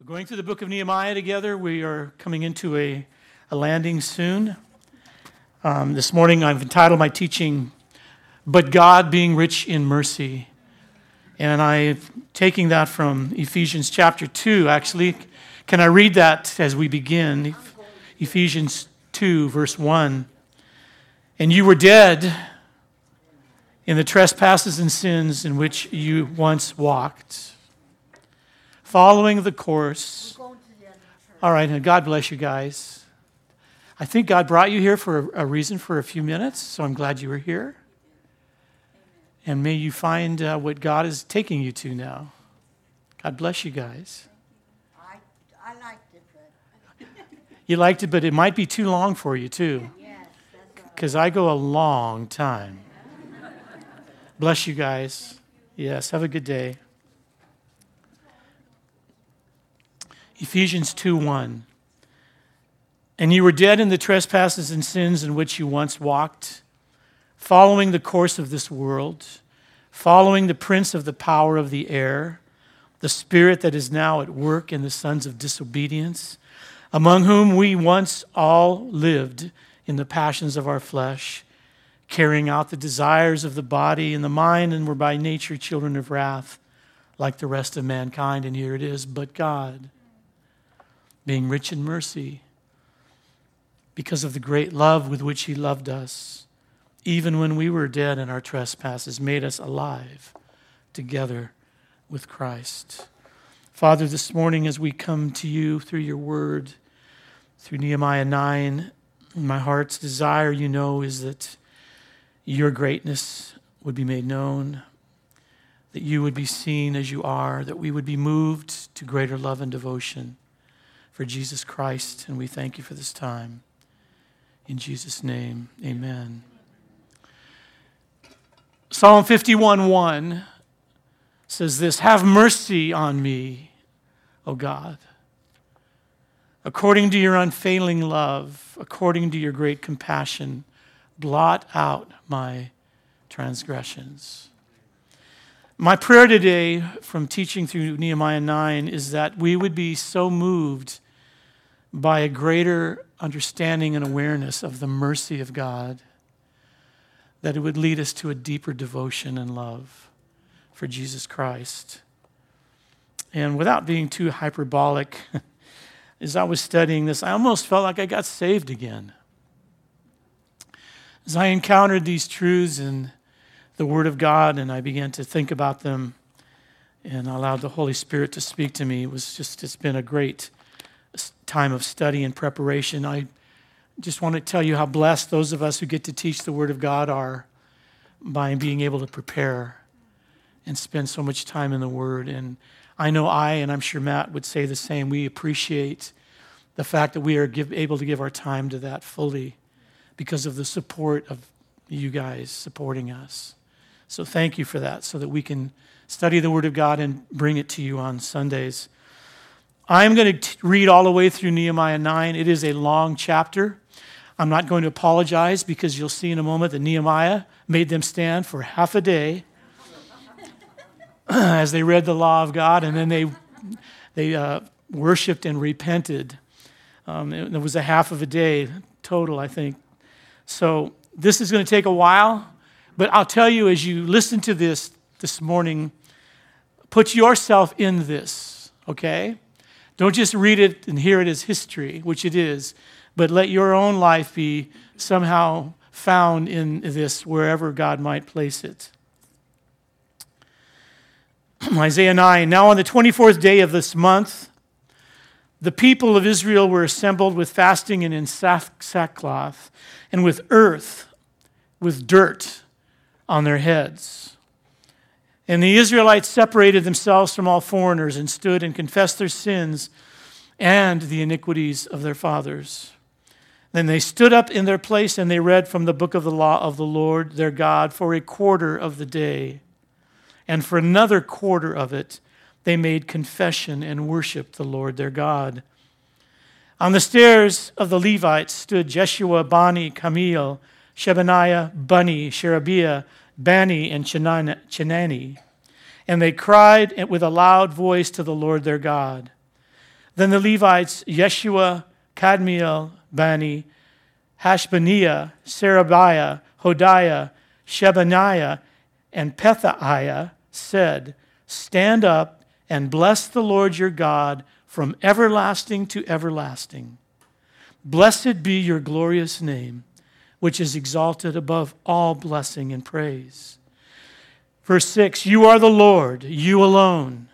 We're going through the book of Nehemiah together. We are coming into a, a landing soon. Um, this morning, I've entitled my teaching, But God Being Rich in Mercy. And I'm taking that from Ephesians chapter 2, actually. Can I read that as we begin? Ephesians 2, verse 1. And you were dead in the trespasses and sins in which you once walked following the course. All right, and God bless you guys. I think God brought you here for a reason for a few minutes, so I'm glad you were here. And may you find uh, what God is taking you to now. God bless you guys. I, I liked it, but You liked it, but it might be too long for you, too, yes, because I go a long time. bless you guys. Yes, have a good day. Ephesians 2 1. And you were dead in the trespasses and sins in which you once walked, following the course of this world, following the prince of the power of the air, the spirit that is now at work in the sons of disobedience, among whom we once all lived in the passions of our flesh, carrying out the desires of the body and the mind, and were by nature children of wrath, like the rest of mankind. And here it is, but God being rich in mercy, because of the great love with which He loved us, even when we were dead in our trespasses, made us alive together with Christ. Father, this morning as we come to you through your word, through Nehemiah 9, my heart's desire, you know, is that your greatness would be made known, that you would be seen as you are, that we would be moved to greater love and devotion for Jesus Christ, and we thank you for this time. In Jesus' name, amen. Psalm 51 1 says this Have mercy on me, O God, according to your unfailing love, according to your great compassion, blot out my transgressions. My prayer today from teaching through Nehemiah 9 is that we would be so moved by a greater understanding and awareness of the mercy of God that it would lead us to a deeper devotion and love for Jesus Christ. And without being too hyperbolic, as I was studying this, I almost felt like I got saved again. As I encountered these truths in the Word of God and I began to think about them and allowed the Holy Spirit to speak to me, it was just, it's been a great time of study and preparation. I just want to tell you how blessed those of us who get to teach the Word of God are by being able to prepare and spend so much time in the Word. And I know I, and I'm sure Matt would say the same, we appreciate the fact that we are give, able to give our time to that fully because of the support of you guys supporting us. So thank you for that, so that we can study the Word of God and bring it to you on Sundays. I'm going to read all the way through Nehemiah 9. It is a long chapter. I'm not going to apologize because you'll see in a moment that Nehemiah made them stand for half a day as they read the law of God, and then they, they uh, worshiped and repented. Um, it, it was a half of a day total, I think. So this is going to take a while, but I'll tell you as you listen to this this morning, put yourself in this, okay? Don't just read it and hear it as history, which it is, but let your own life be somehow found in this wherever God might place it. Isaiah 9 Now on the 24th day of this month, the people of Israel were assembled with fasting and in sackcloth, and with earth, with dirt on their heads. And the Israelites separated themselves from all foreigners and stood and confessed their sins and the iniquities of their fathers. Then they stood up in their place and they read from the book of the law of the Lord their God for a quarter of the day. And for another quarter of it, they made confession and worshiped the Lord their God. On the stairs of the Levites stood Jeshua, Bani, Kadmiel, Shebaniah, Bunni, Sherebiah, Bani, and Chenani. And they cried with a loud voice to the Lord their God. Then the Levites, Yeshua, Kadmiel, Bani, Hashabneiah, Sherebiah, Hodiah, Shebaniah, and Pethahiah said, Stand up and bless the Lord your God from everlasting to everlasting. Blessed be your glorious name, which is exalted above all blessing and praise. Verse 6 You are the Lord, you alone.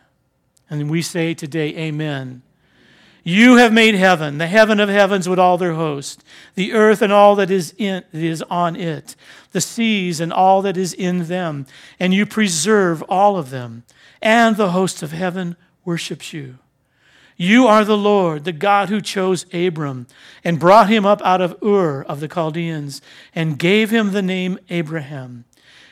And we say today, Amen. You have made heaven, the heaven of heavens with all their host, the earth and all that is, in, is on it, the seas and all that is in them, and you preserve all of them, and the host of heaven worships you. You are the Lord, the God who chose Abram and brought him up out of Ur of the Chaldeans and gave him the name Abraham.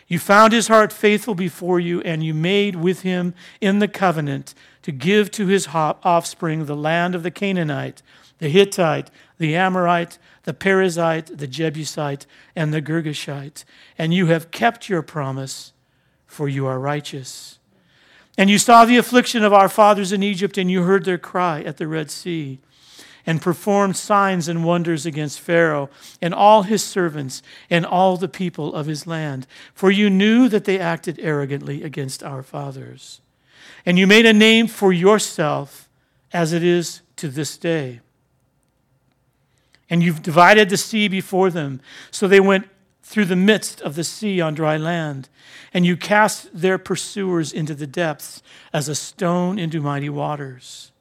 You found his heart faithful before you, and you made with him in the covenant to give to his offspring the land of the Canaanite, the Hittite, the Amorite, the Perizzite, the Jebusite, and the Girgashite. And you have kept your promise, for you are righteous. And you saw the affliction of our fathers in Egypt, and you heard their cry at the Red Sea and performed signs and wonders against Pharaoh and all his servants and all the people of his land. For you knew that they acted arrogantly against our fathers. And you made a name for yourself as it is to this day. And you've divided the sea before them, so they went through the midst of the sea on dry land. And you cast their pursuers into the depths as a stone into mighty waters.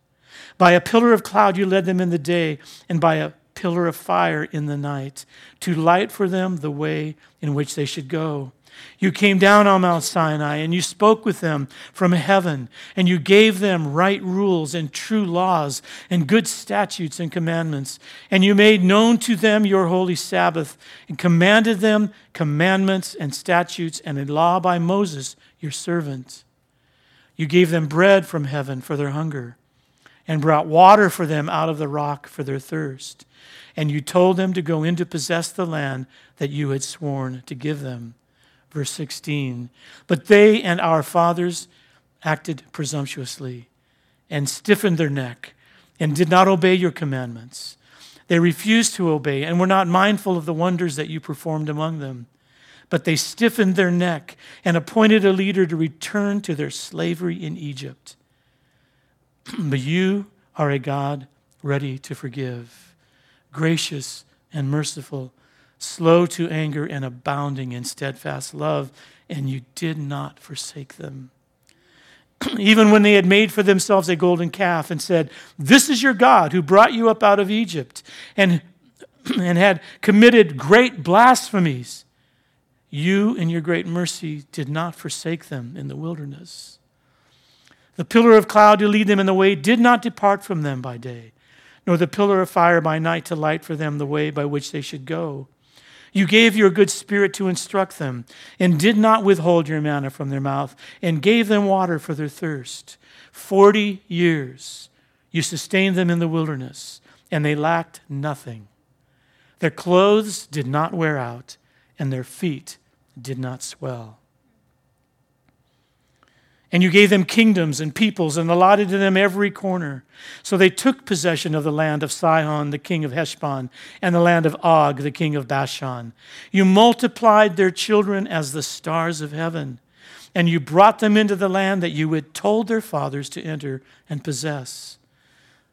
By a pillar of cloud you led them in the day, and by a pillar of fire in the night, to light for them the way in which they should go. You came down on Mount Sinai, and you spoke with them from heaven, and you gave them right rules and true laws, and good statutes and commandments. And you made known to them your holy Sabbath, and commanded them commandments and statutes and a law by Moses, your servant. You gave them bread from heaven for their hunger and brought water for them out of the rock for their thirst. And you told them to go in to possess the land that you had sworn to give them. Verse 16. But they and our fathers acted presumptuously and stiffened their neck and did not obey your commandments. They refused to obey and were not mindful of the wonders that you performed among them. But they stiffened their neck and appointed a leader to return to their slavery in Egypt. but you are a God ready to forgive, gracious and merciful, slow to anger and abounding in steadfast love, and you did not forsake them. Even when they had made for themselves a golden calf and said, This is your God who brought you up out of Egypt, and, and had committed great blasphemies, you in your great mercy did not forsake them in the wilderness. The pillar of cloud to lead them in the way did not depart from them by day, nor the pillar of fire by night to light for them the way by which they should go. You gave your good spirit to instruct them, and did not withhold your manna from their mouth, and gave them water for their thirst. Forty years you sustained them in the wilderness, and they lacked nothing. Their clothes did not wear out, and their feet did not swell. And you gave them kingdoms and peoples and allotted to them every corner. So they took possession of the land of Sihon, the king of Heshbon, and the land of Og, the king of Bashan. You multiplied their children as the stars of heaven, and you brought them into the land that you had told their fathers to enter and possess.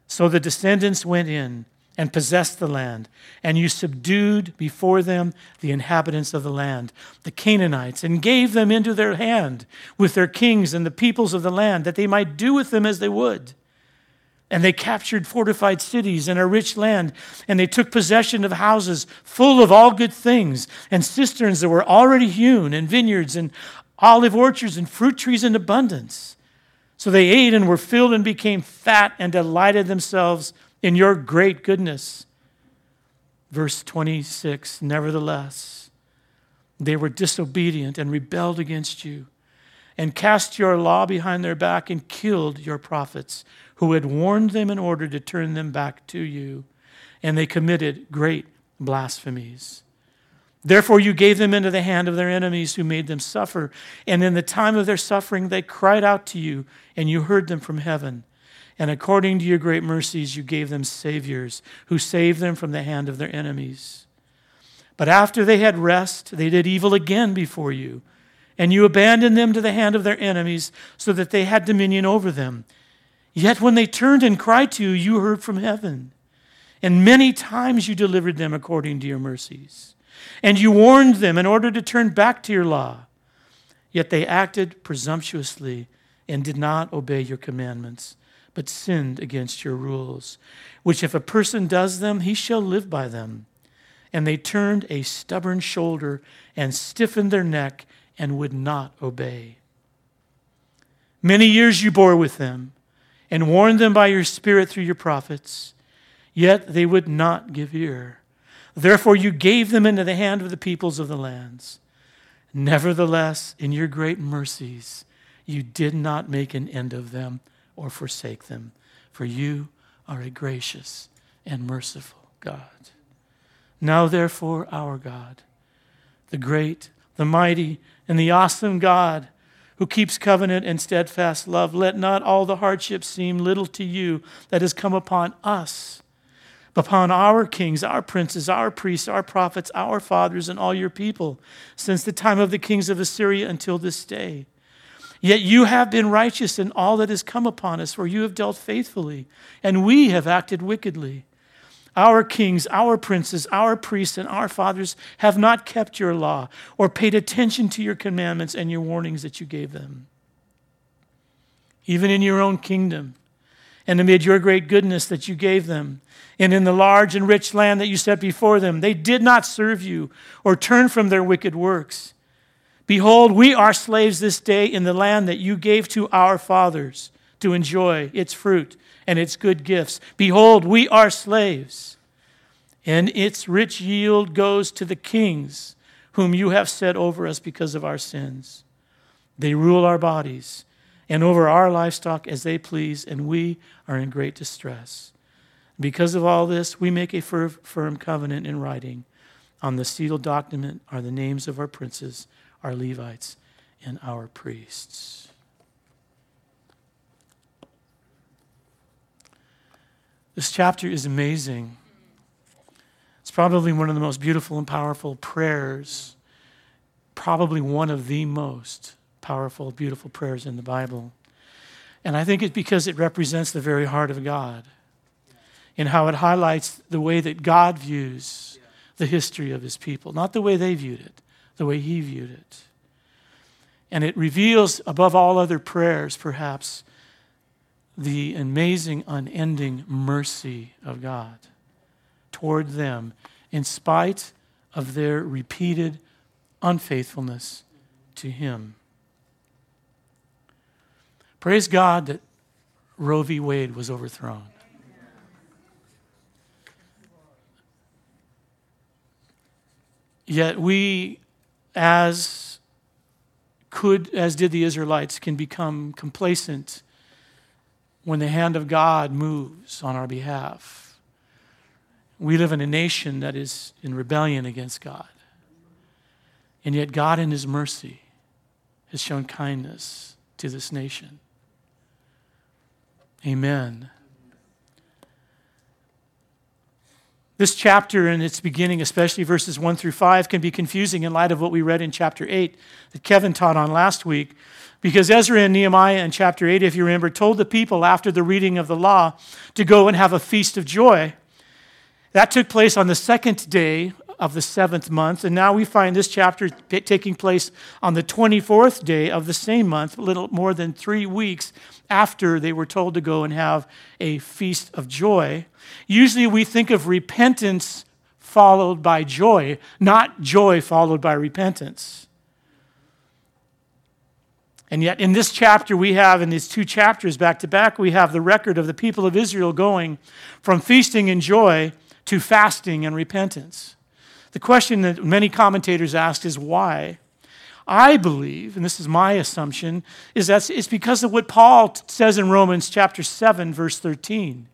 So the descendants went in and possessed the land. And you subdued before them the inhabitants of the land, the Canaanites, and gave them into their hand with their kings and the peoples of the land, that they might do with them as they would. And they captured fortified cities and a rich land, and they took possession of houses full of all good things, and cisterns that were already hewn, and vineyards, and olive orchards, and fruit trees in abundance. So they ate and were filled and became fat and delighted themselves in your great goodness. Verse 26 Nevertheless, they were disobedient and rebelled against you, and cast your law behind their back, and killed your prophets, who had warned them in order to turn them back to you. And they committed great blasphemies. Therefore, you gave them into the hand of their enemies who made them suffer. And in the time of their suffering, they cried out to you, and you heard them from heaven And according to your great mercies, you gave them saviors who saved them from the hand of their enemies. But after they had rest, they did evil again before you. And you abandoned them to the hand of their enemies so that they had dominion over them. Yet when they turned and cried to you, you heard from heaven. And many times you delivered them according to your mercies. And you warned them in order to turn back to your law. Yet they acted presumptuously and did not obey your commandments, but sinned against your rules, which if a person does them, he shall live by them. And they turned a stubborn shoulder and stiffened their neck and would not obey. Many years you bore with them and warned them by your Spirit through your prophets, yet they would not give ear. Therefore, you gave them into the hand of the peoples of the lands. Nevertheless, in your great mercies, you did not make an end of them or forsake them, for you are a gracious and merciful God. Now, therefore, our God, the great, the mighty, and the awesome God, who keeps covenant and steadfast love, let not all the hardships seem little to you that has come upon us, upon our kings, our princes, our priests, our prophets, our fathers, and all your people, since the time of the kings of Assyria until this day. Yet you have been righteous in all that has come upon us, for you have dealt faithfully, and we have acted wickedly. Our kings, our princes, our priests, and our fathers have not kept your law or paid attention to your commandments and your warnings that you gave them. Even in your own kingdom, and amid your great goodness that you gave them, and in the large and rich land that you set before them, they did not serve you or turn from their wicked works. Behold, we are slaves this day in the land that you gave to our fathers to enjoy its fruit and its good gifts. Behold, we are slaves, and its rich yield goes to the kings whom you have set over us because of our sins. They rule our bodies and over our livestock as they please, and we are in great distress. Because of all this, we make a firm covenant in writing. On the sealed document are the names of our princes, our Levites, and our priests. This chapter is amazing. It's probably one of the most beautiful and powerful prayers, probably one of the most powerful, beautiful prayers in the Bible. And I think it's because it represents the very heart of God and how it highlights the way that God views the history of his people, not the way they viewed it, the way he viewed it. And it reveals, above all other prayers, perhaps, the amazing, unending mercy of God toward them in spite of their repeated unfaithfulness to Him. Praise God that Roe v. Wade was overthrown. Yet we, as could, as did the Israelites, can become complacent when the hand of God moves on our behalf. We live in a nation that is in rebellion against God. And yet, God, in His mercy, has shown kindness to this nation. Amen. This chapter and its beginning, especially verses 1 through 5, can be confusing in light of what we read in chapter 8 that Kevin taught on last week. Because Ezra and Nehemiah in chapter 8, if you remember, told the people after the reading of the law to go and have a feast of joy. That took place on the second day of the seventh month. And now we find this chapter taking place on the 24th day of the same month, a little more than three weeks after they were told to go and have a feast of joy. Usually we think of repentance followed by joy, not joy followed by repentance. And yet, in this chapter, we have, in these two chapters back to back, we have the record of the people of Israel going from feasting and joy to fasting and repentance. The question that many commentators ask is why? I believe, and this is my assumption, is that it's because of what Paul says in Romans chapter 7, verse 13.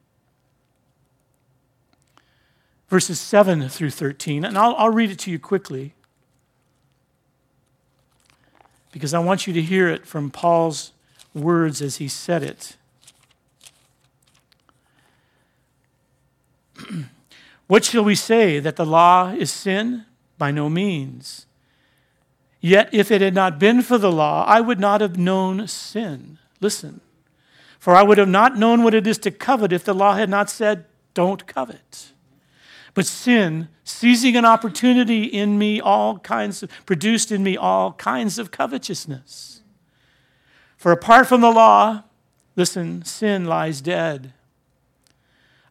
Verses 7 through 13. And I'll, I'll read it to you quickly because I want you to hear it from Paul's words as he said it. What shall we say? That the law is sin? By no means. Yet if it had not been for the law, I would not have known sin. Listen. For I would have not known what it is to covet if the law had not said, Don't covet. But sin, seizing an opportunity in me, all kinds of, produced in me all kinds of covetousness. For apart from the law, listen, sin lies dead.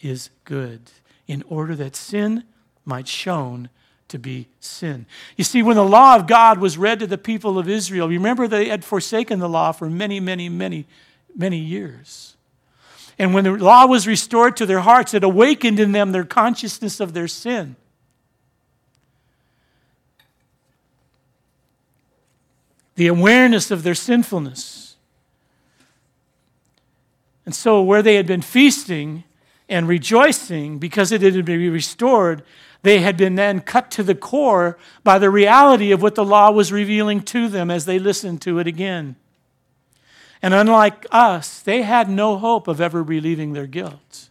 is good, in order that sin might shown to be sin. You see, when the law of God was read to the people of Israel, remember they had forsaken the law for many, many, many, many years. And when the law was restored to their hearts, it awakened in them their consciousness of their sin. The awareness of their sinfulness. And so, where they had been feasting and rejoicing because it had been restored, they had been then cut to the core by the reality of what the law was revealing to them as they listened to it again. And unlike us, they had no hope of ever relieving their guilt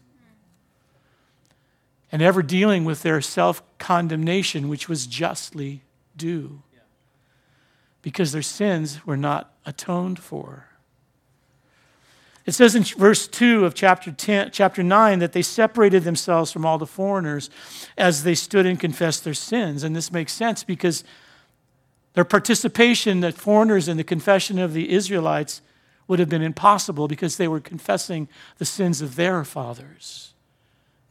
and ever dealing with their self condemnation, which was justly due because their sins were not atoned for. It says in verse 2 of chapter, 10, chapter 9 that they separated themselves from all the foreigners as they stood and confessed their sins. And this makes sense because their participation, the foreigners in the confession of the Israelites, would have been impossible because they were confessing the sins of their fathers,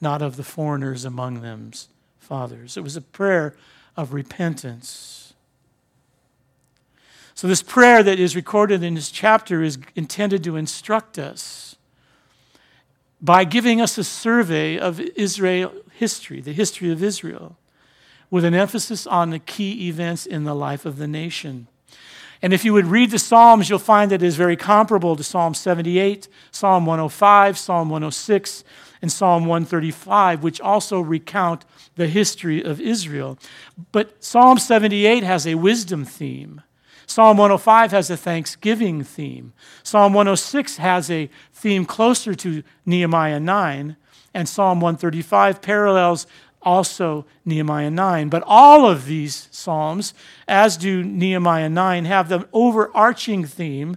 not of the foreigners among them's fathers. It was a prayer of repentance. So, this prayer that is recorded in this chapter is intended to instruct us by giving us a survey of Israel history, the history of Israel, with an emphasis on the key events in the life of the nation. And if you would read the Psalms, you'll find that it is very comparable to Psalm 78, Psalm 105, Psalm 106, and Psalm 135, which also recount the history of Israel. But Psalm 78 has a wisdom theme. Psalm 105 has a thanksgiving theme. Psalm 106 has a theme closer to Nehemiah 9, and Psalm 135 parallels also Nehemiah 9. But all of these Psalms, as do Nehemiah 9, have the overarching theme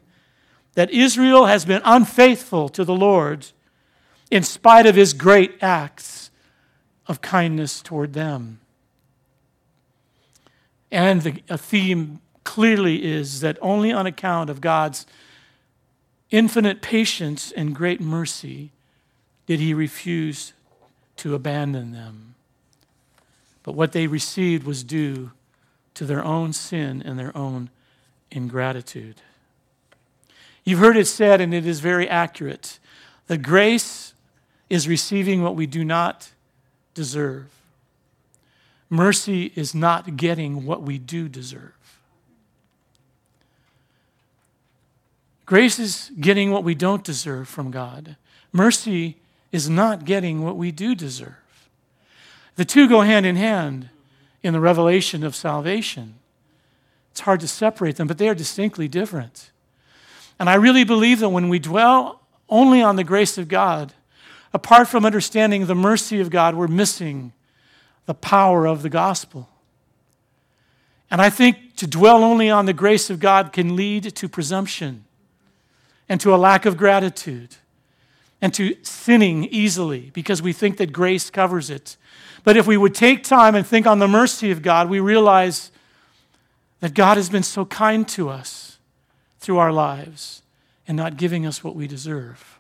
that Israel has been unfaithful to the Lord in spite of his great acts of kindness toward them. And the, a theme clearly is that only on account of God's infinite patience and great mercy did he refuse to abandon them. But what they received was due to their own sin and their own ingratitude. You've heard it said, and it is very accurate the grace is receiving what we do not deserve. Mercy is not getting what we do deserve. Grace is getting what we don't deserve from God. Mercy is not getting what we do deserve. The two go hand in hand in the revelation of salvation. It's hard to separate them, but they are distinctly different. And I really believe that when we dwell only on the grace of God, apart from understanding the mercy of God, we're missing the power of the gospel. And I think to dwell only on the grace of God can lead to presumption and to a lack of gratitude and to sinning easily because we think that grace covers it. But if we would take time and think on the mercy of God, we realize that God has been so kind to us through our lives and not giving us what we deserve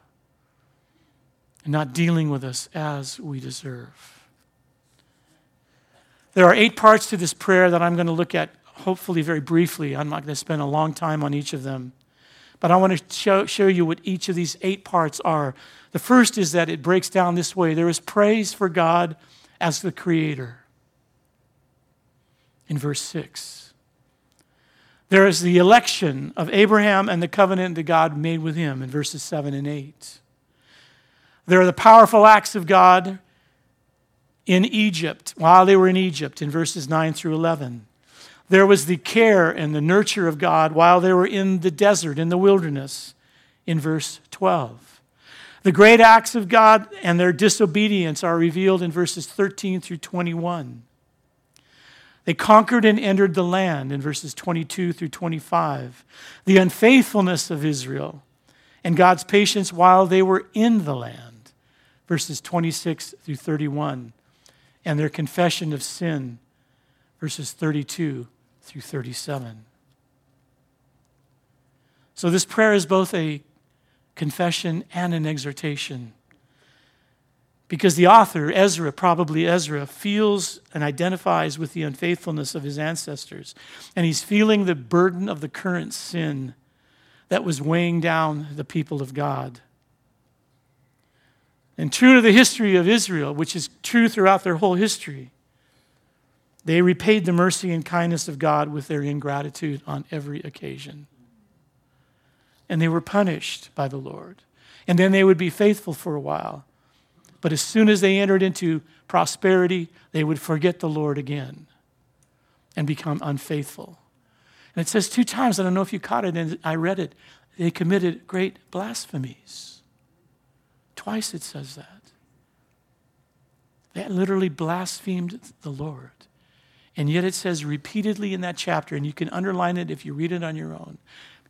and not dealing with us as we deserve. There are eight parts to this prayer that I'm going to look at, hopefully, very briefly. I'm not going to spend a long time on each of them. But I want to show, show you what each of these eight parts are. The first is that it breaks down this way there is praise for God as the Creator. in verse 6. There is the election of Abraham and the covenant that God made with him in verses 7 and 8. There are the powerful acts of God in Egypt, while they were in Egypt, in verses 9 through 11. There was the care and the nurture of God while they were in the desert, in the wilderness, in verse 12. The great acts of God and their disobedience are revealed in verses 13 through 21. They conquered and entered the land in verses 22 through 25. The unfaithfulness of Israel and God's patience while they were in the land, verses 26 through 31. And their confession of sin, verses 32 through 37. So this prayer is both a confession and an exhortation. Because the author, Ezra, probably Ezra, feels and identifies with the unfaithfulness of his ancestors. And he's feeling the burden of the current sin that was weighing down the people of God. And true to the history of Israel, which is true throughout their whole history, they repaid the mercy and kindness of God with their ingratitude on every occasion. And they were punished by the Lord. And then they would be faithful for a while but as soon as they entered into prosperity, they would forget the Lord again and become unfaithful. And it says two times, I don't know if you caught it, and I read it, they committed great blasphemies. Twice it says that. They literally blasphemed the Lord. And yet it says repeatedly in that chapter, and you can underline it if you read it on your own,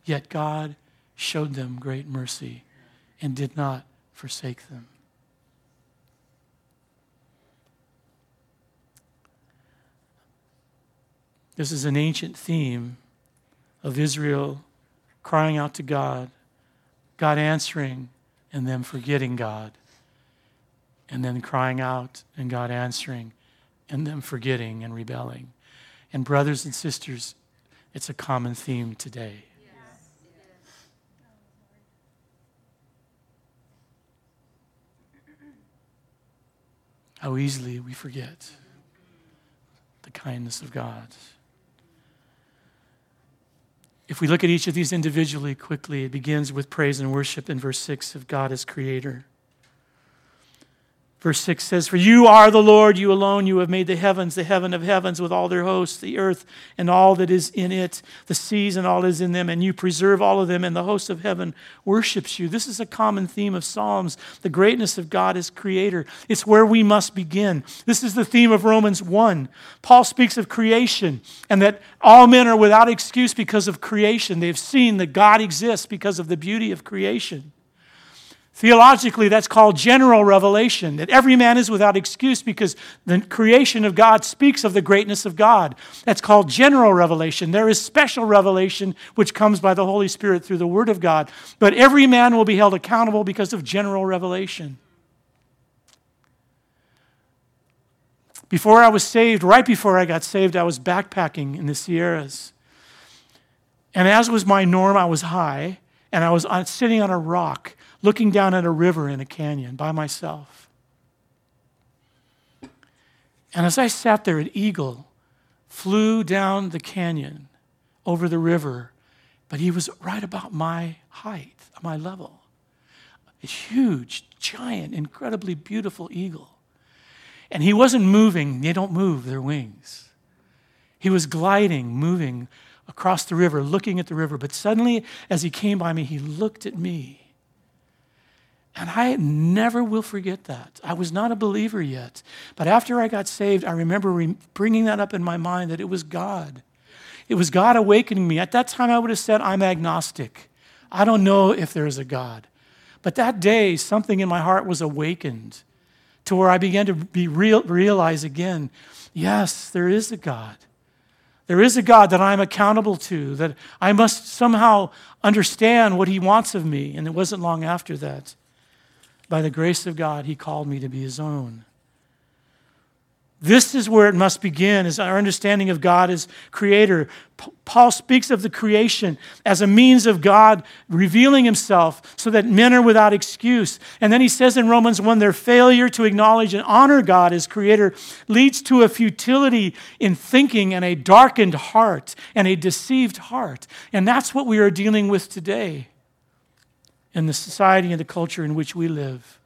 yet God showed them great mercy and did not forsake them. This is an ancient theme of Israel crying out to God, God answering, and them forgetting God, and then crying out and God answering, and them forgetting and rebelling. And, brothers and sisters, it's a common theme today. How easily we forget the kindness of God. If we look at each of these individually quickly, it begins with praise and worship in verse 6 of God as creator. Verse 6 says, For you are the Lord, you alone, you have made the heavens, the heaven of heavens with all their hosts, the earth and all that is in it, the seas and all that is in them, and you preserve all of them, and the host of heaven worships you. This is a common theme of Psalms, the greatness of God as creator. It's where we must begin. This is the theme of Romans 1. Paul speaks of creation and that all men are without excuse because of creation. They've seen that God exists because of the beauty of creation. Theologically, that's called general revelation, that every man is without excuse because the creation of God speaks of the greatness of God. That's called general revelation. There is special revelation which comes by the Holy Spirit through the Word of God. But every man will be held accountable because of general revelation. Before I was saved, right before I got saved, I was backpacking in the Sierras. And as was my norm, I was high, and I was sitting on a rock looking down at a river in a canyon by myself. And as I sat there, an eagle flew down the canyon over the river, but he was right about my height, my level. A huge, giant, incredibly beautiful eagle. And he wasn't moving, they don't move their wings. He was gliding, moving across the river, looking at the river. But suddenly, as he came by me, he looked at me and I never will forget that. I was not a believer yet. But after I got saved, I remember re- bringing that up in my mind that it was God. It was God awakening me. At that time, I would have said, I'm agnostic. I don't know if there is a God. But that day, something in my heart was awakened to where I began to be real, realize again yes, there is a God. There is a God that I'm accountable to, that I must somehow understand what He wants of me. And it wasn't long after that by the grace of God, he called me to be his own. This is where it must begin, is our understanding of God as creator. P- Paul speaks of the creation as a means of God revealing himself so that men are without excuse. And then he says in Romans 1 their failure to acknowledge and honor God as creator leads to a futility in thinking and a darkened heart and a deceived heart. And that's what we are dealing with today in the society and the culture in which we live.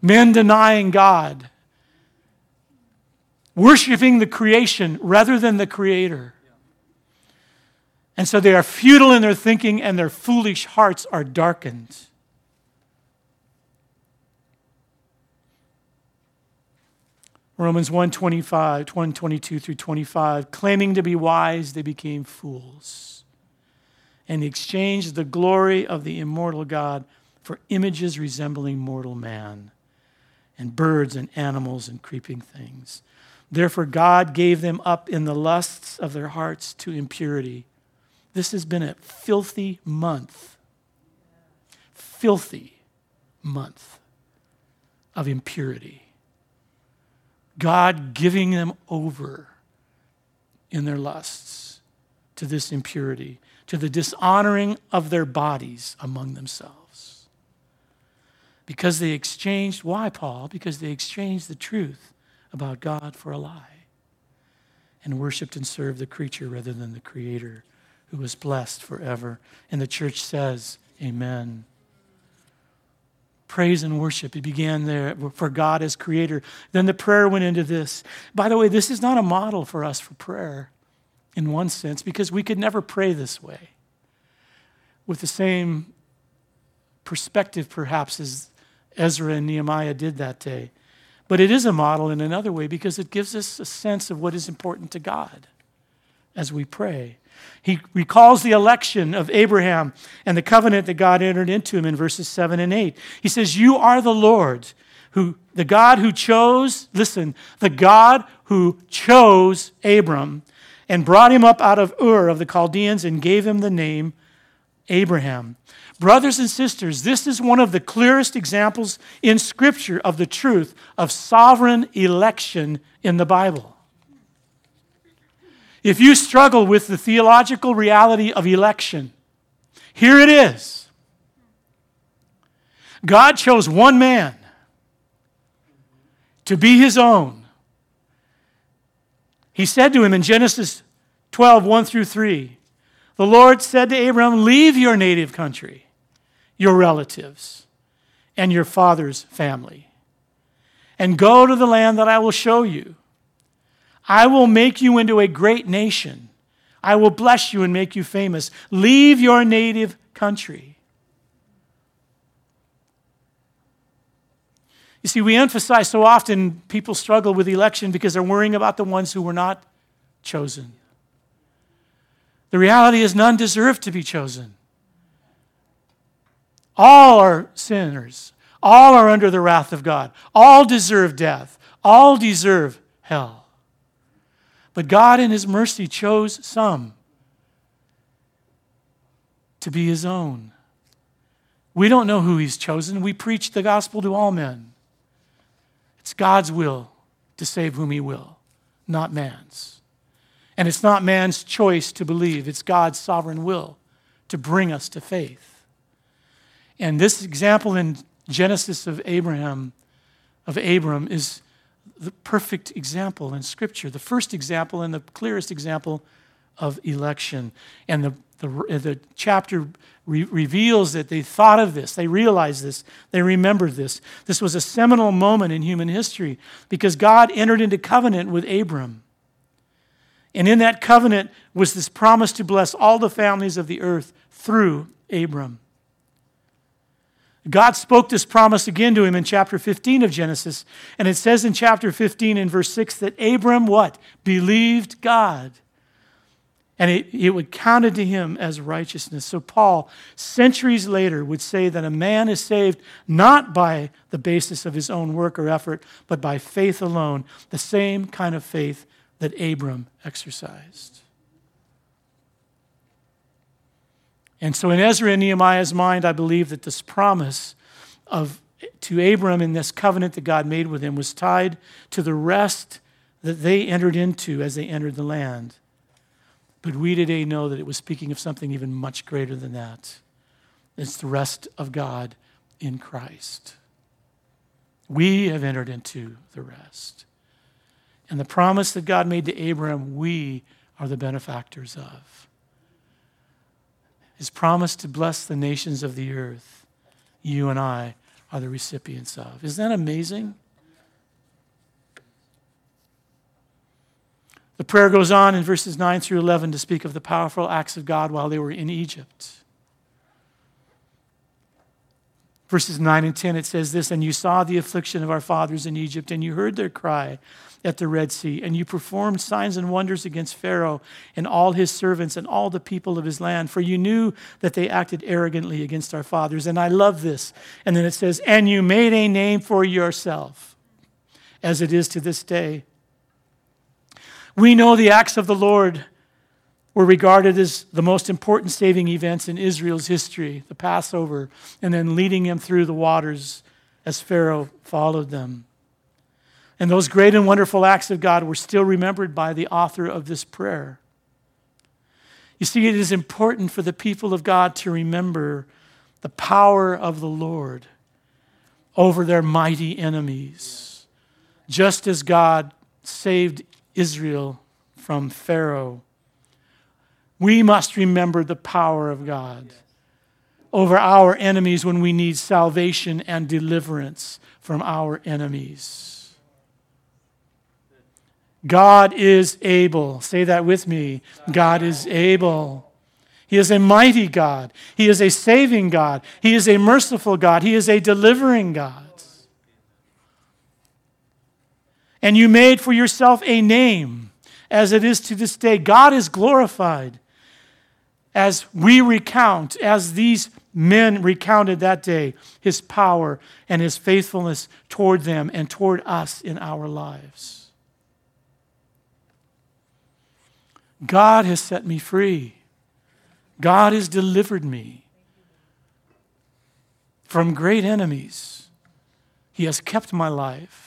Men denying God worshiping the creation rather than the creator. And so they are futile in their thinking and their foolish hearts are darkened. Romans 125, 122 through 25, claiming to be wise, they became fools and exchanged the glory of the immortal God for images resembling mortal man and birds and animals and creeping things. Therefore, God gave them up in the lusts of their hearts to impurity. This has been a filthy month. Filthy month of impurity. God giving them over in their lusts to this impurity, to the dishonoring of their bodies among themselves. Because they exchanged, why, Paul? Because they exchanged the truth about God for a lie and worshiped and served the creature rather than the creator who was blessed forever. And the church says, Amen. Praise and worship. It began there for God as creator. Then the prayer went into this. By the way, this is not a model for us for prayer in one sense because we could never pray this way with the same perspective, perhaps, as Ezra and Nehemiah did that day. But it is a model in another way because it gives us a sense of what is important to God as we pray. He recalls the election of Abraham and the covenant that God entered into him in verses 7 and 8. He says, You are the Lord, who, the God who chose, listen, the God who chose Abram and brought him up out of Ur of the Chaldeans and gave him the name Abraham. Brothers and sisters, this is one of the clearest examples in Scripture of the truth of sovereign election in the Bible. If you struggle with the theological reality of election, here it is. God chose one man to be his own. He said to him in Genesis 12, 1 through 3, the Lord said to Abram, Leave your native country, your relatives, and your father's family, and go to the land that I will show you. I will make you into a great nation. I will bless you and make you famous. Leave your native country. You see, we emphasize so often people struggle with election because they're worrying about the ones who were not chosen. The reality is, none deserve to be chosen. All are sinners. All are under the wrath of God. All deserve death. All deserve hell. But God, in His mercy, chose some to be His own. We don't know who He's chosen. We preach the gospel to all men. It's God's will to save whom He will, not man's. And it's not man's choice to believe, it's God's sovereign will to bring us to faith. And this example in Genesis of Abraham, of Abram, is the perfect example in Scripture, the first example and the clearest example of election. And the, the, the chapter re- reveals that they thought of this, they realized this, they remembered this. This was a seminal moment in human history because God entered into covenant with Abram. And in that covenant was this promise to bless all the families of the earth through Abram. God spoke this promise again to him in chapter 15 of Genesis. And it says in chapter 15 in verse 6 that Abram what? Believed God. And it, it would it to him as righteousness. So Paul, centuries later, would say that a man is saved not by the basis of his own work or effort, but by faith alone, the same kind of faith that Abram exercised. And so, in Ezra and Nehemiah's mind, I believe that this promise of to Abram in this covenant that God made with him was tied to the rest that they entered into as they entered the land. But we today know that it was speaking of something even much greater than that. It's the rest of God in Christ. We have entered into the rest. And the promise that God made to Abraham, we are the benefactors of. His promise to bless the nations of the earth, you and I are the recipients of. Isn't that amazing? The prayer goes on in verses 9 through 11 to speak of the powerful acts of God while they were in Egypt. Verses 9 and 10, it says this And you saw the affliction of our fathers in Egypt, and you heard their cry at the Red Sea, and you performed signs and wonders against Pharaoh and all his servants and all the people of his land, for you knew that they acted arrogantly against our fathers. And I love this. And then it says, And you made a name for yourself, as it is to this day. We know the acts of the Lord were regarded as the most important saving events in Israel's history the Passover, and then leading him through the waters as Pharaoh followed them. And those great and wonderful acts of God were still remembered by the author of this prayer. You see, it is important for the people of God to remember the power of the Lord over their mighty enemies, just as God saved Israel from Pharaoh. We must remember the power of God over our enemies when we need salvation and deliverance from our enemies. God is able. Say that with me. God is able. He is a mighty God. He is a saving God. He is a merciful God. He is a delivering God. And you made for yourself a name as it is to this day. God is glorified as we recount, as these men recounted that day, his power and his faithfulness toward them and toward us in our lives. God has set me free. God has delivered me from great enemies. He has kept my life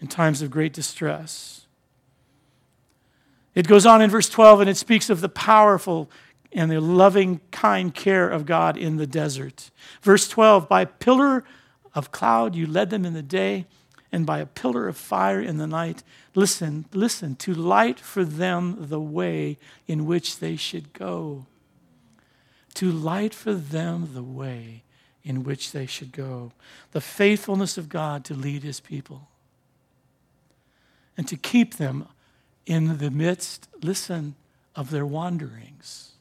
in times of great distress. It goes on in verse 12 and it speaks of the powerful and the loving, kind care of God in the desert. Verse 12 By a pillar of cloud you led them in the day, and by a pillar of fire in the night. Listen, listen, to light for them the way in which they should go. To light for them the way in which they should go. The faithfulness of God to lead his people and to keep them in the midst, listen, of their wanderings.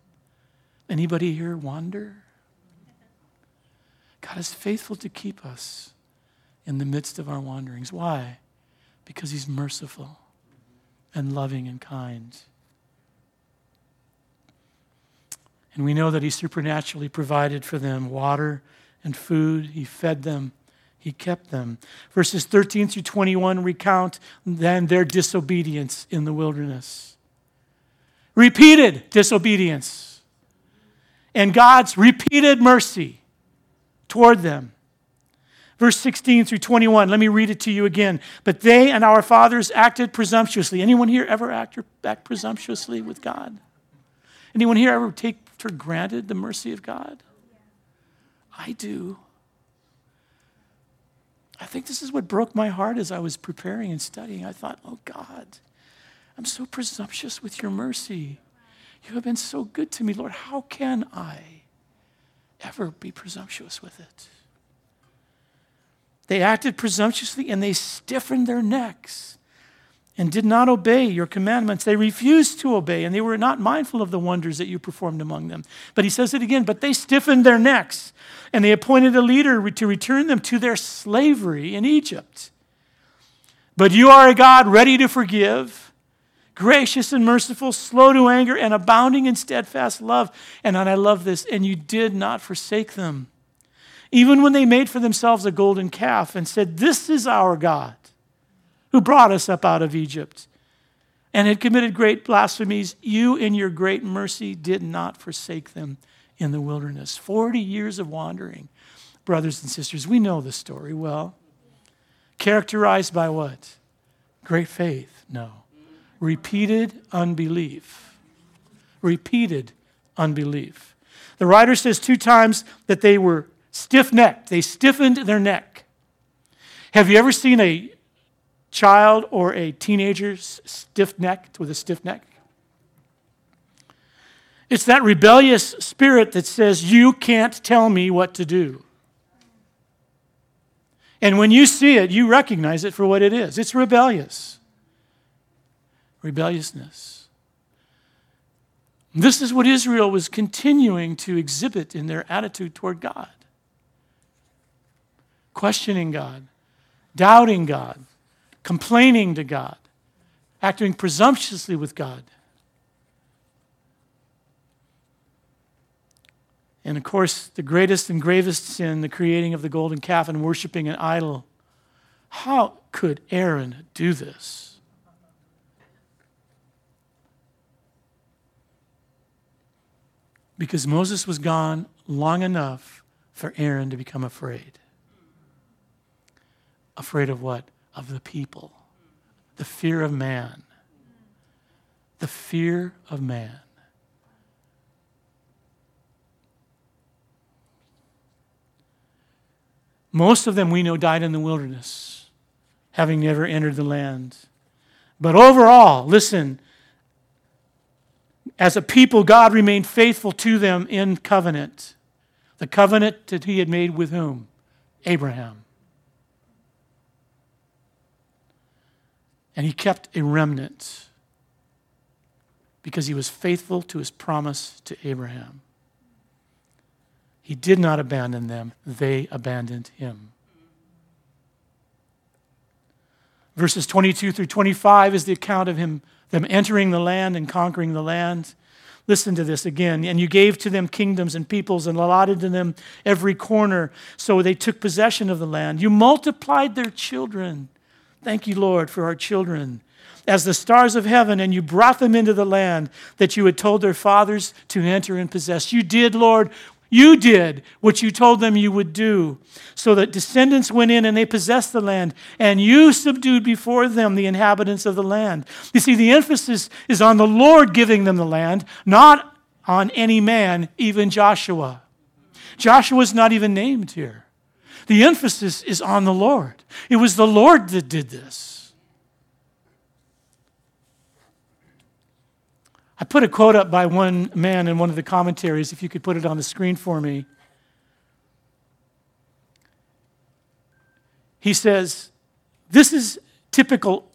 Anybody here wander? God is faithful to keep us in the midst of our wanderings. Why? Because He's merciful and loving and kind. And we know that He supernaturally provided for them water and food, He fed them he kept them. Verses 13 through 21 recount then their disobedience in the wilderness. Repeated disobedience. And God's repeated mercy toward them. Verse 16 through 21, let me read it to you again. But they and our fathers acted presumptuously. Anyone here ever act, act presumptuously with God? Anyone here ever take for granted the mercy of God? I do. I think this is what broke my heart as I was preparing and studying. I thought, oh God, I'm so presumptuous with your mercy. You have been so good to me, Lord. How can I ever be presumptuous with it? They acted presumptuously and they stiffened their necks and did not obey your commandments. They refused to obey and they were not mindful of the wonders that you performed among them. But he says it again, but they stiffened their necks and they appointed a leader to return them to their slavery in Egypt. But you are a God ready to forgive, gracious and merciful, slow to anger, and abounding in steadfast love. And I love this, and you did not forsake them. Even when they made for themselves a golden calf and said, This is our God who brought us up out of Egypt and had committed great blasphemies, you in your great mercy did not forsake them in the wilderness. 40 years of wandering, brothers and sisters, we know the story well. Characterized by what? Great faith? No. Repeated unbelief. Repeated unbelief. The writer says two times that they were stiff necked, they stiffened their neck. Have you ever seen a child or a teenager stiff necked with a stiff neck? It's that rebellious spirit that says, You can't tell me what to do. And when you see it, you recognize it for what it is it's rebellious. Rebelliousness. This is what Israel was continuing to exhibit in their attitude toward God questioning God, doubting God, complaining to God, acting presumptuously with God. And of course, the greatest and gravest sin, the creating of the golden calf and worshiping an idol. How could Aaron do this? Because Moses was gone long enough for Aaron to become afraid. Afraid of what? Of the people. The fear of man. The fear of man. Most of them we know died in the wilderness, having never entered the land. But overall, listen, as a people, God remained faithful to them in covenant. The covenant that he had made with whom? Abraham. And he kept a remnant because he was faithful to his promise to Abraham. He did not abandon them, they abandoned him. Verses 22 through 25 is the account of him, them entering the land and conquering the land. Listen to this again. And you gave to them kingdoms and peoples and allotted to them every corner. So they took possession of the land. You multiplied their children. Thank you, Lord, for our children. As the stars of heaven, and you brought them into the land that you had told their fathers to enter and possess. You did, Lord, you did what you told them you would do, so that descendants went in and they possessed the land, and you subdued before them the inhabitants of the land. You see, the emphasis is on the Lord giving them the land, not on any man, even Joshua. Joshua's not even named here. The emphasis is on the Lord. It was the Lord that did this. I put a quote up by one man in one of the commentaries, if you could put it on the screen for me. He says, This is typical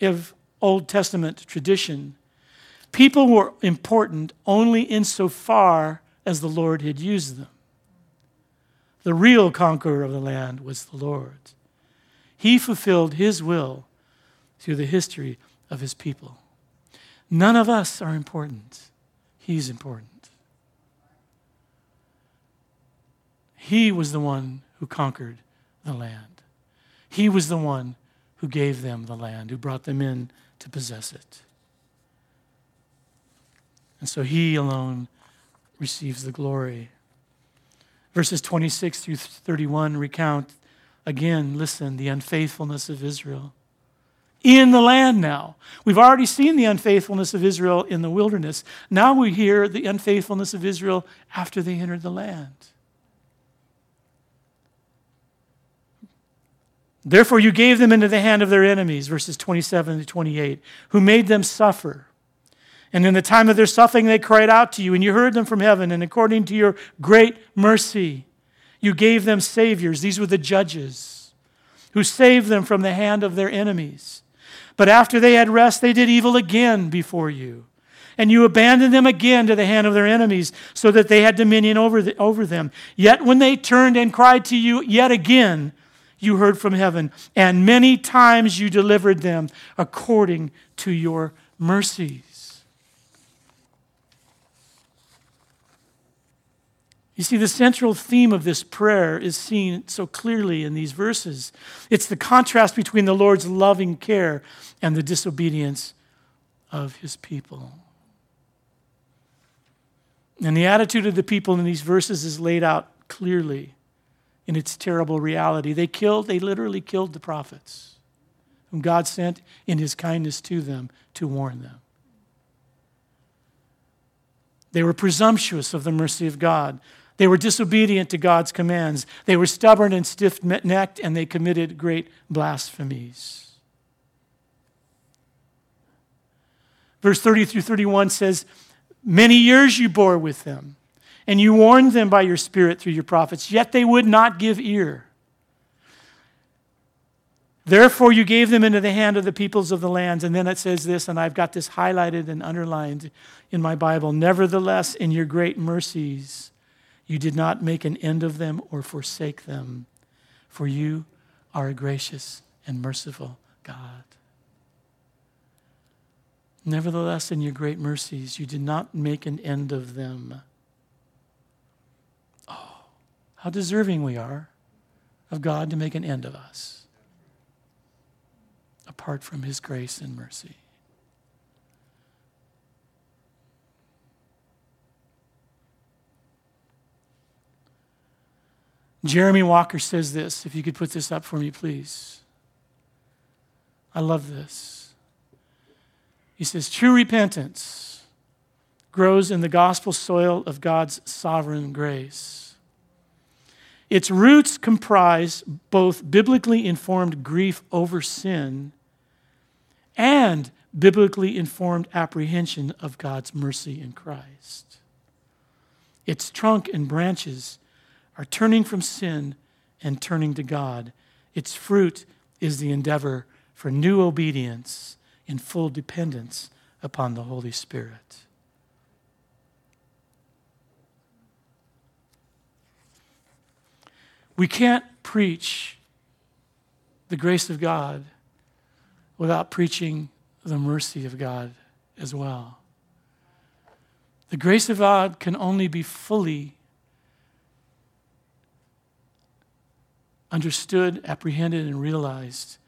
of Old Testament tradition. People were important only insofar as the Lord had used them. The real conqueror of the land was the Lord. He fulfilled his will through the history of his people. None of us are important. He's important. He was the one who conquered the land. He was the one who gave them the land, who brought them in to possess it. And so he alone receives the glory. Verses 26 through 31 recount again, listen, the unfaithfulness of Israel in the land now. We've already seen the unfaithfulness of Israel in the wilderness. Now we hear the unfaithfulness of Israel after they entered the land. Therefore, you gave them into the hand of their enemies, verses 27 to 28, who made them suffer. And in the time of their suffering, they cried out to you, and you heard them from heaven. And according to your great mercy, you gave them saviors. These were the judges who saved them from the hand of their enemies. But after they had rest, they did evil again before you. And you abandoned them again to the hand of their enemies, so that they had dominion over, the, over them. Yet when they turned and cried to you yet again, you heard from heaven, and many times you delivered them according to your mercies. You see, the central theme of this prayer is seen so clearly in these verses. It's the contrast between the Lord's loving care and the disobedience of his people. And the attitude of the people in these verses is laid out clearly in its terrible reality. They killed, they literally killed the prophets whom God sent in his kindness to them to warn them. They were presumptuous of the mercy of God. They were disobedient to God's commands. They were stubborn and stiff necked, and they committed great blasphemies. Verse 30 through 31 says, Many years you bore with them, and you warned them by your Spirit through your prophets, yet they would not give ear. Therefore, you gave them into the hand of the peoples of the lands. And then it says this, and I've got this highlighted and underlined in my Bible. Nevertheless, in your great mercies, you did not make an end of them or forsake them, for you are a gracious and merciful God. Nevertheless, in your great mercies, you did not make an end of them. Oh, how deserving we are of God to make an end of us apart from his grace and mercy. Jeremy Walker says this. If you could put this up for me, please. I love this. He says, True repentance grows in the gospel soil of God's sovereign grace. Its roots comprise both biblically informed grief over sin and biblically informed apprehension of God's mercy in Christ. Its trunk and branches are turning from sin and turning to God. Its fruit is the endeavor for new obedience in full dependence upon the Holy Spirit. We can't preach the grace of God without preaching the mercy of God as well. The grace of God can only be fully understood, apprehended, and realized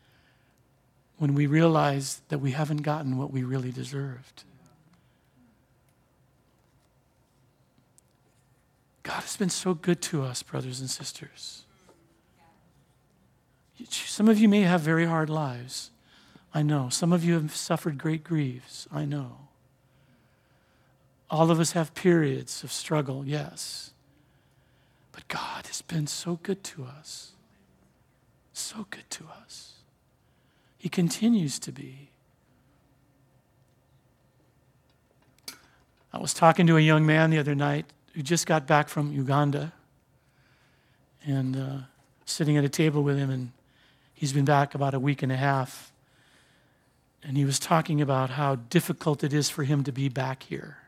when we realize that we haven't gotten what we really deserved. God has been so good to us, brothers and sisters. Some of you may have very hard lives. I know. Some of you have suffered great griefs. I know. All of us have periods of struggle, yes. But God has been so good to us. So good to us. He continues to be. I was talking to a young man the other night who just got back from Uganda and uh, sitting at a table with him, and he's been back about a week and a half. And he was talking about how difficult it is for him to be back here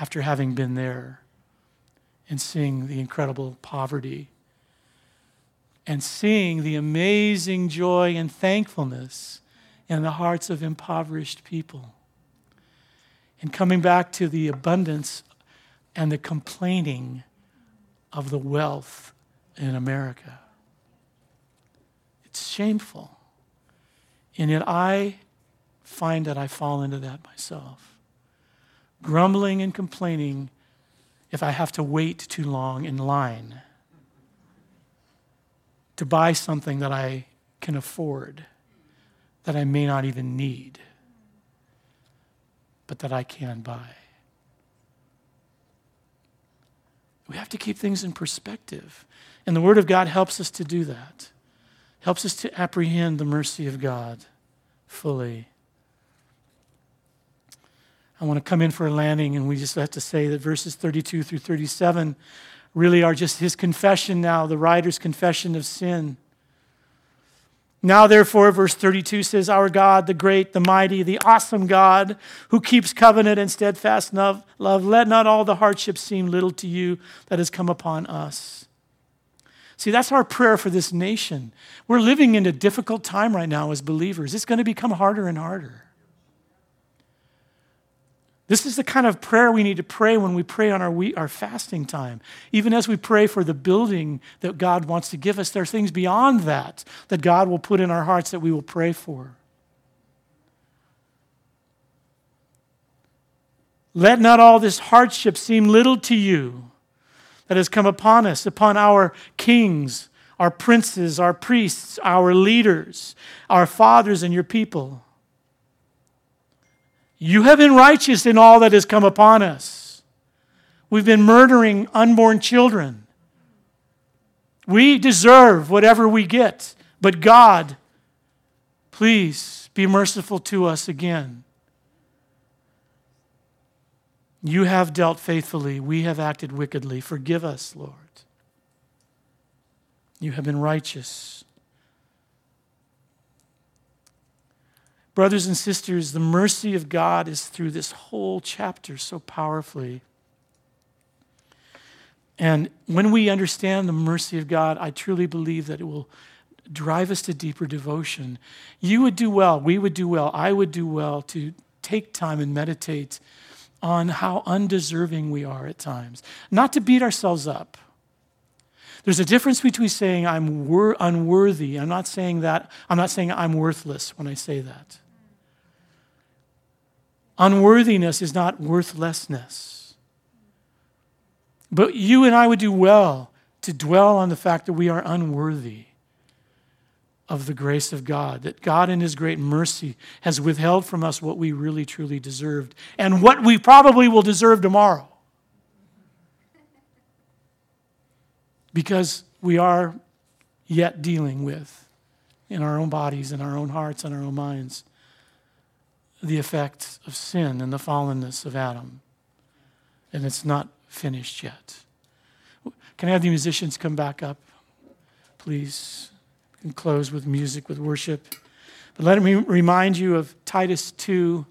after having been there and seeing the incredible poverty and seeing the amazing joy and thankfulness in the hearts of impoverished people. And coming back to the abundance and the complaining of the wealth in America. It's shameful. And yet I find that I fall into that myself. Grumbling and complaining if I have to wait too long in line to buy something that I can afford, that I may not even need, but that I can buy. We have to keep things in perspective. And the Word of God helps us to do that helps us to apprehend the mercy of God fully. I want to come in for a landing, and we just have to say that verses 32 through 37 really are just his confession now, the writer's confession of sin. Now, therefore, verse 32 says, Our God, the great, the mighty, the awesome God, who keeps covenant and steadfast love, let not all the hardships seem little to you that has come upon us. See, that's our prayer for this nation. We're living in a difficult time right now as believers. It's going to become harder and harder. This is the kind of prayer we need to pray when we pray on our, we, our fasting time. Even as we pray for the building that God wants to give us, there are things beyond that that God will put in our hearts that we will pray for. Let not all this hardship seem little to you that has come upon us, upon our kings, our princes, our priests, our leaders, our fathers, and your people. You have been righteous in all that has come upon us. We've been murdering unborn children. We deserve whatever we get, but God, please be merciful to us again. You have dealt faithfully. We have acted wickedly. Forgive us, Lord. You have been righteous. Brothers and sisters, the mercy of God is through this whole chapter so powerfully. And when we understand the mercy of God, I truly believe that it will drive us to deeper devotion. You would do well, we would do well, I would do well to take time and meditate on how undeserving we are at times. Not to beat ourselves up. There's a difference between saying I'm wor- unworthy. I'm not saying that. I'm not saying I'm worthless when I say that. Unworthiness is not worthlessness. But you and I would do well to dwell on the fact that we are unworthy of the grace of God, that God, in His great mercy, has withheld from us what we really truly deserved and what we probably will deserve tomorrow. Because we are yet dealing with, in our own bodies, in our own hearts, in our own minds, the effects of sin and the fallenness of Adam. And it's not finished yet. Can I have the musicians come back up, please? and close with music, with worship. But let me remind you of Titus 2.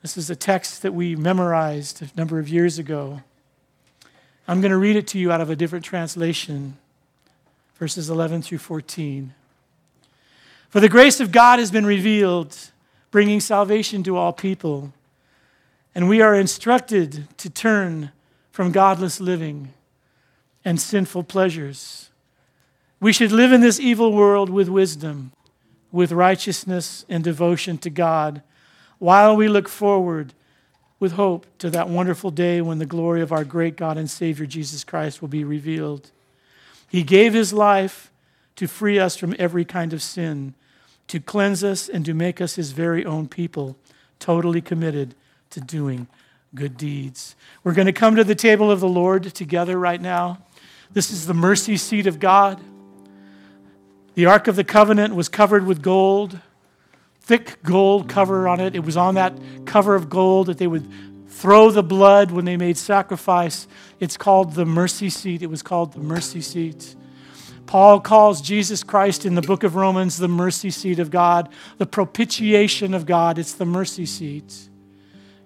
This is a text that we memorized a number of years ago. I'm going to read it to you out of a different translation, verses 11 through 14. For the grace of God has been revealed, bringing salvation to all people. And we are instructed to turn from godless living and sinful pleasures we should live in this evil world with wisdom, with righteousness and devotion to God, while we look forward with hope to that wonderful day when the glory of our great God and Savior Jesus Christ will be revealed. He gave his life to free us from every kind of sin, to cleanse us, and to make us his very own people, totally committed to doing good deeds. We're going to come to the table of the Lord together right now. This is the mercy seat of God. The Ark of the Covenant was covered with gold, thick gold cover on it. It was on that cover of gold that they would throw the blood when they made sacrifice. It's called the mercy seat. It was called the mercy seat. Paul calls Jesus Christ in the book of Romans the mercy seat of God, the propitiation of God. It's the mercy seat.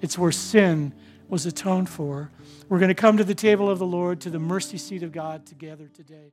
It's where sin was atoned for. We're going to come to the table of the Lord, to the mercy seat of God together today.